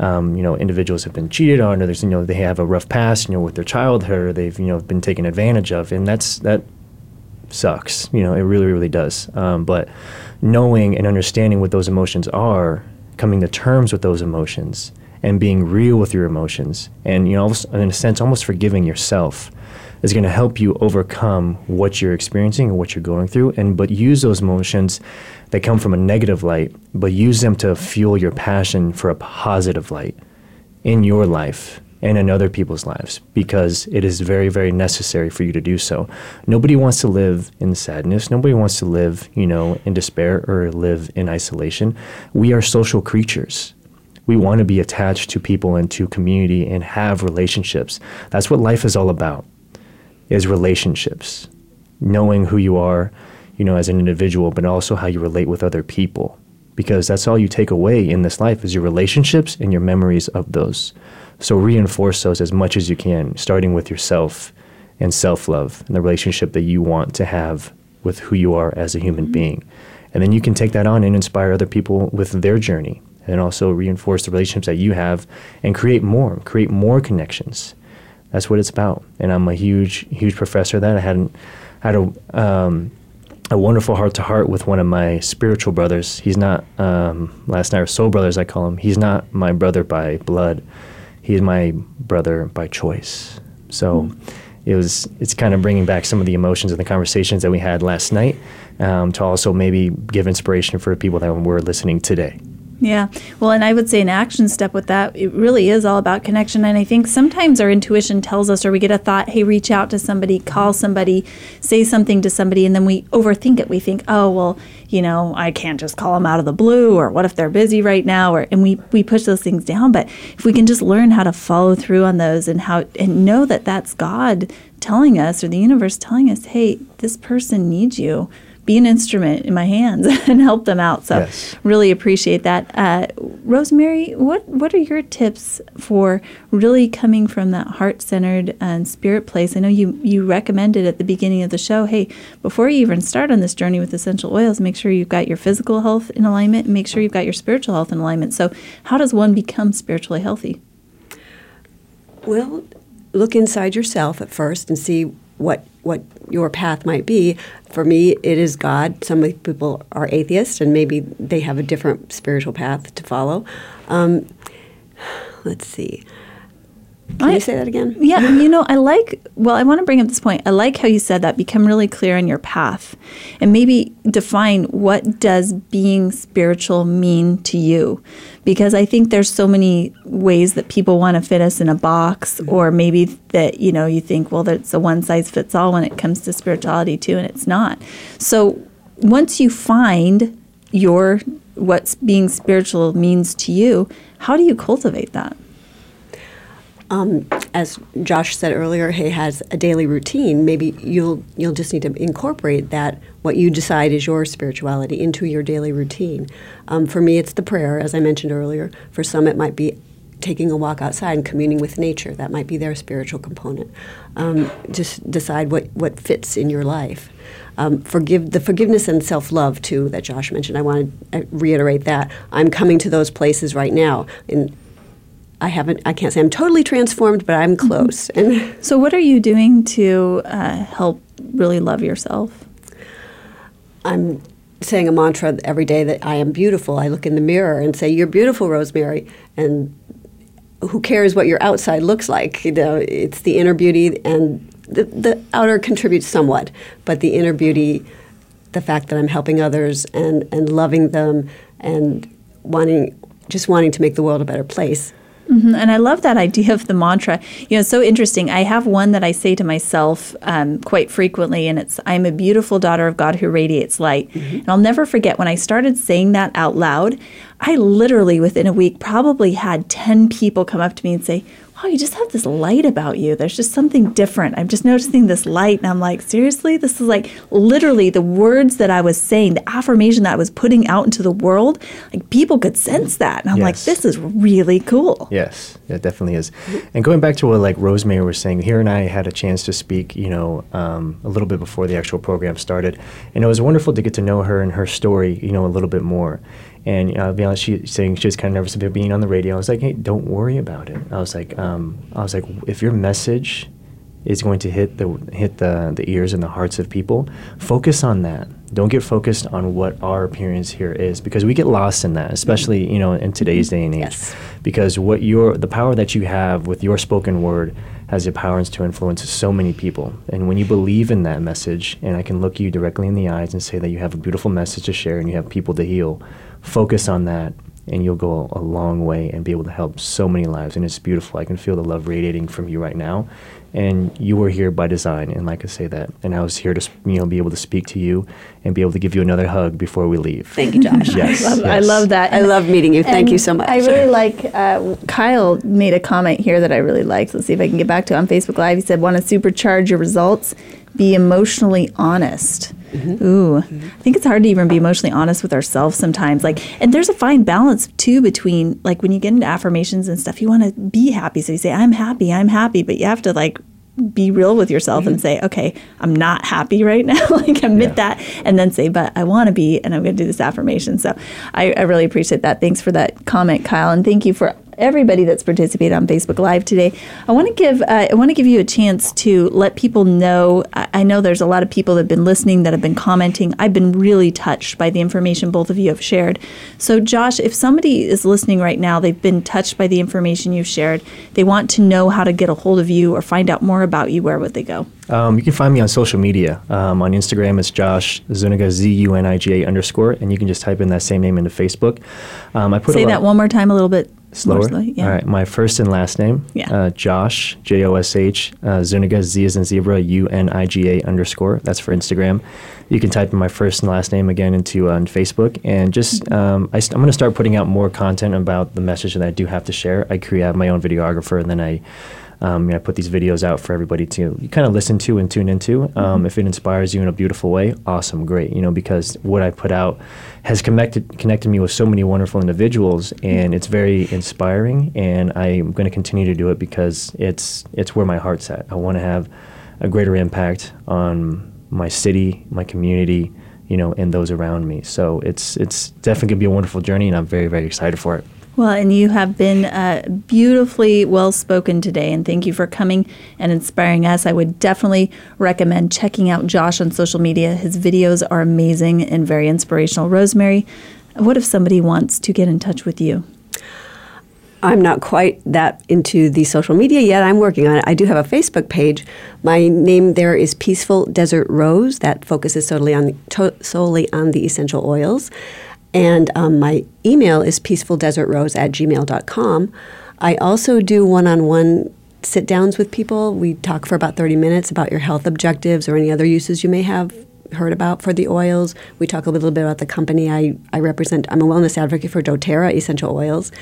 um, you know, individuals have been cheated on, or there's, you know, they have a rough past, you know, with their childhood, or they've, you know, been taken advantage of, and that's that sucks. You know, it really, really does. Um, but knowing and understanding what those emotions are, coming to terms with those emotions, and being real with your emotions, and you know, in a sense, almost forgiving yourself is going to help you overcome what you're experiencing and what you're going through and but use those emotions that come from a negative light but use them to fuel your passion for a positive light in your life and in other people's lives because it is very very necessary for you to do so. Nobody wants to live in sadness. Nobody wants to live you know in despair or live in isolation. We are social creatures. We want to be attached to people and to community and have relationships. That's what life is all about is relationships, knowing who you are, you know, as an individual, but also how you relate with other people. Because that's all you take away in this life is your relationships and your memories of those. So reinforce those as much as you can, starting with yourself and self-love and the relationship that you want to have with who you are as a human mm-hmm. being. And then you can take that on and inspire other people with their journey and also reinforce the relationships that you have and create more, create more connections that's what it's about. And I'm a huge, huge professor of that. I hadn't had a, um, a wonderful heart to heart with one of my spiritual brothers. He's not, um, last night, or soul brothers, I call him. He's not my brother by blood. He's my brother by choice. So mm. it was, it's kind of bringing back some of the emotions and the conversations that we had last night um, to also maybe give inspiration for the people that were listening today. Yeah. Well, and I would say an action step with that, it really is all about connection. And I think sometimes our intuition tells us, or we get a thought, hey, reach out to somebody, call somebody, say something to somebody, and then we overthink it. We think, oh, well, you know, I can't just call them out of the blue, or what if they're busy right now? Or, and we, we push those things down. But if we can just learn how to follow through on those and how, and know that that's God telling us, or the universe telling us, hey, this person needs you be an instrument in my hands [laughs] and help them out. So yes. really appreciate that. Uh, Rosemary, what what are your tips for really coming from that heart centered and spirit place? I know you you recommended at the beginning of the show, hey, before you even start on this journey with essential oils, make sure you've got your physical health in alignment and make sure you've got your spiritual health in alignment. So how does one become spiritually healthy? Well, look inside yourself at first and see what what your path might be. For me, it is God. Some people are atheists, and maybe they have a different spiritual path to follow. Um, let's see. Can I- you say that again? Yeah, you know, I like, well, I want to bring up this point. I like how you said that, become really clear on your path and maybe define what does being spiritual mean to you? Because I think there's so many ways that people want to fit us in a box mm-hmm. or maybe that, you know, you think, well, that's a one size fits all when it comes to spirituality too, and it's not. So once you find your, what's being spiritual means to you, how do you cultivate that? Um, as Josh said earlier, he has a daily routine. Maybe you'll you'll just need to incorporate that what you decide is your spirituality into your daily routine. Um, for me, it's the prayer, as I mentioned earlier. For some, it might be taking a walk outside and communing with nature. That might be their spiritual component. Um, just decide what what fits in your life. Um, forgive the forgiveness and self love too that Josh mentioned. I want to reiterate that I'm coming to those places right now. And I haven't. I can't say I'm totally transformed, but I'm close. And So, what are you doing to uh, help really love yourself? I'm saying a mantra every day that I am beautiful. I look in the mirror and say, "You're beautiful, Rosemary." And who cares what your outside looks like? You know, it's the inner beauty, and the, the outer contributes somewhat, but the inner beauty, the fact that I'm helping others and and loving them and wanting, just wanting to make the world a better place. Mhm, And I love that [laughs] idea of the mantra. You know, it's so interesting. I have one that I say to myself um, quite frequently, and it's I'm a beautiful daughter of God who radiates light. And I'll never forget when I started saying that out loud, I literally within a week probably had 10 people come up to me and say, Wow, you just have this light about you. There's just something different. I'm just noticing this light. And I'm like, Seriously? This is like literally the words that I was saying, the affirmation that I was putting out into the world. Like people could sense that. And I'm like, This is really cool. Yes, it definitely is. And going back to what like Rosemary was saying, here and I had a chance to speak, you know, um, a little bit before the actual program started, and it was wonderful to get to know her and her story, you know, a little bit more. And you know, I'll be honest, she saying she was kind of nervous about being on the radio. I was like, hey, don't worry about it. I was like, um, I was like, if your message is going to hit the hit the the ears and the hearts of people, focus on that. Don't get focused on what our appearance here is because we get lost in that, especially you know in today's day and age. Yes. Because what your the power that you have with your spoken word has the power to influence so many people. And when you believe in that message, and I can look you directly in the eyes and say that you have a beautiful message to share and you have people to heal, focus on that and you'll go a long way and be able to help so many lives. And it's beautiful. I can feel the love radiating from you right now. And you were here by design, and like I say that. And I was here to, you know, be able to speak to you and be able to give you another hug before we leave. Thank you, Josh. [laughs] Yes, I love, I love that. I love meeting you. Thank you so much. I really like uh, Kyle made a comment here that I really liked. Let's see if I can get back to it on Facebook Live. He said, "Want to supercharge your results? Be emotionally honest." Mm-hmm. Ooh, I think it's hard to even be emotionally honest with ourselves sometimes. Like, and there's a fine balance too between like when you get into affirmations and stuff, you want to be happy, so you say, "I'm happy, I'm happy," but you have to like be real with yourself and say, okay, I'm not happy [laughs] right now. like admit Yeah. that and then say, but I want to be and I'm going to do this affirmation. So I, I really appreciate that. Thanks for that comment, Kyle. And thank you for everybody that's participated on Facebook Live today. I want to give uh, I want to give you a chance to let people know. I, I know there's a lot of people that have been listening that have been commenting. I've been really touched by the information both of you have shared. So Josh, if somebody is listening right now, they've been touched by the information you've shared. They want to know how to get a hold of you or find out more about you. Where would they go? Um, you can find me on social media. Um, on Instagram, it's Josh Zuniga, Z U N I G A underscore, and you can just type in that same name into Facebook. Um, I put Say that one more time, a little bit slower. slowly. Yeah. All right, my first and last name. Yeah. Uh, Josh J O S H uh, Zuniga Z as in zebra U N I G A underscore. That's for Instagram. You can type in my first and last name again into on Facebook, and just um, I st- I'm going to start putting out more content about the message that I do have to share. I create I have my own videographer, and then I. Um, you know, I put these videos out for everybody to kind of listen to and tune into. Um, If it inspires you in a beautiful way, awesome, great. You know, because what I put out has connected connected me with so many wonderful individuals, and it's very inspiring. And I'm going to continue to do it because it's it's where my heart's at. I want to have a greater impact on my city, my community, you know, and those around me. So it's it's definitely going to be a wonderful journey, and I'm very very excited for it. Well, and you have been uh, beautifully well spoken today, and thank you for coming and inspiring us. I would definitely recommend checking out Josh on social media. His videos are amazing and very inspirational. Rosemary, what if somebody wants to get in touch with you? I'm not quite that into the social media yet. I'm working on it. I do have a Facebook page. My name there is Peaceful Desert Rose. That focuses solely on to, solely on the essential oils. And um, my email is peacefuldesertrose at gmail.com. I also do one on one sit downs with people. We talk for about 30 minutes about your health objectives or any other uses you may have heard about for the oils. We talk a little bit about the company I, I represent. I'm a wellness advocate for doTERRA essential oils.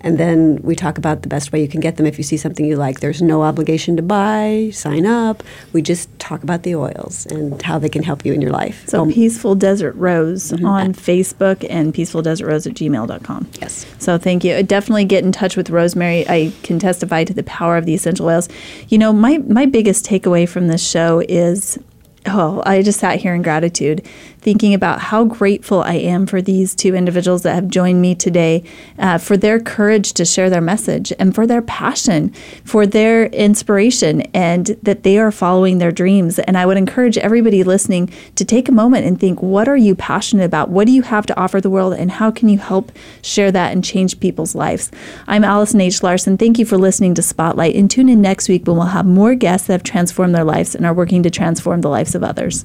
And then we talk about the best way you can get them if you see something you like. There's no obligation to buy, sign up. We just talk about the oils and how they can help you in your life. So, um, Peaceful Desert Rose mm-hmm. on Facebook and Peaceful Desert Rose at gmail.com. Yes. So, thank you. Definitely get in touch with Rosemary. I can testify to the power of the essential oils. You know, my, my biggest takeaway from this show is oh, I just sat here in gratitude thinking about how grateful I am for these two individuals that have joined me today, uh, for their courage to share their message and for their passion, for their inspiration, and that they are following their dreams. And I would encourage everybody listening to take a moment and think what are you passionate about? What do you have to offer the world? And how can you help share that and change people's lives? I'm Allison H. Larson. Thank you for listening to Spotlight. And tune in next week when we'll have more guests that have transformed their lives and are working to transform the lives of others.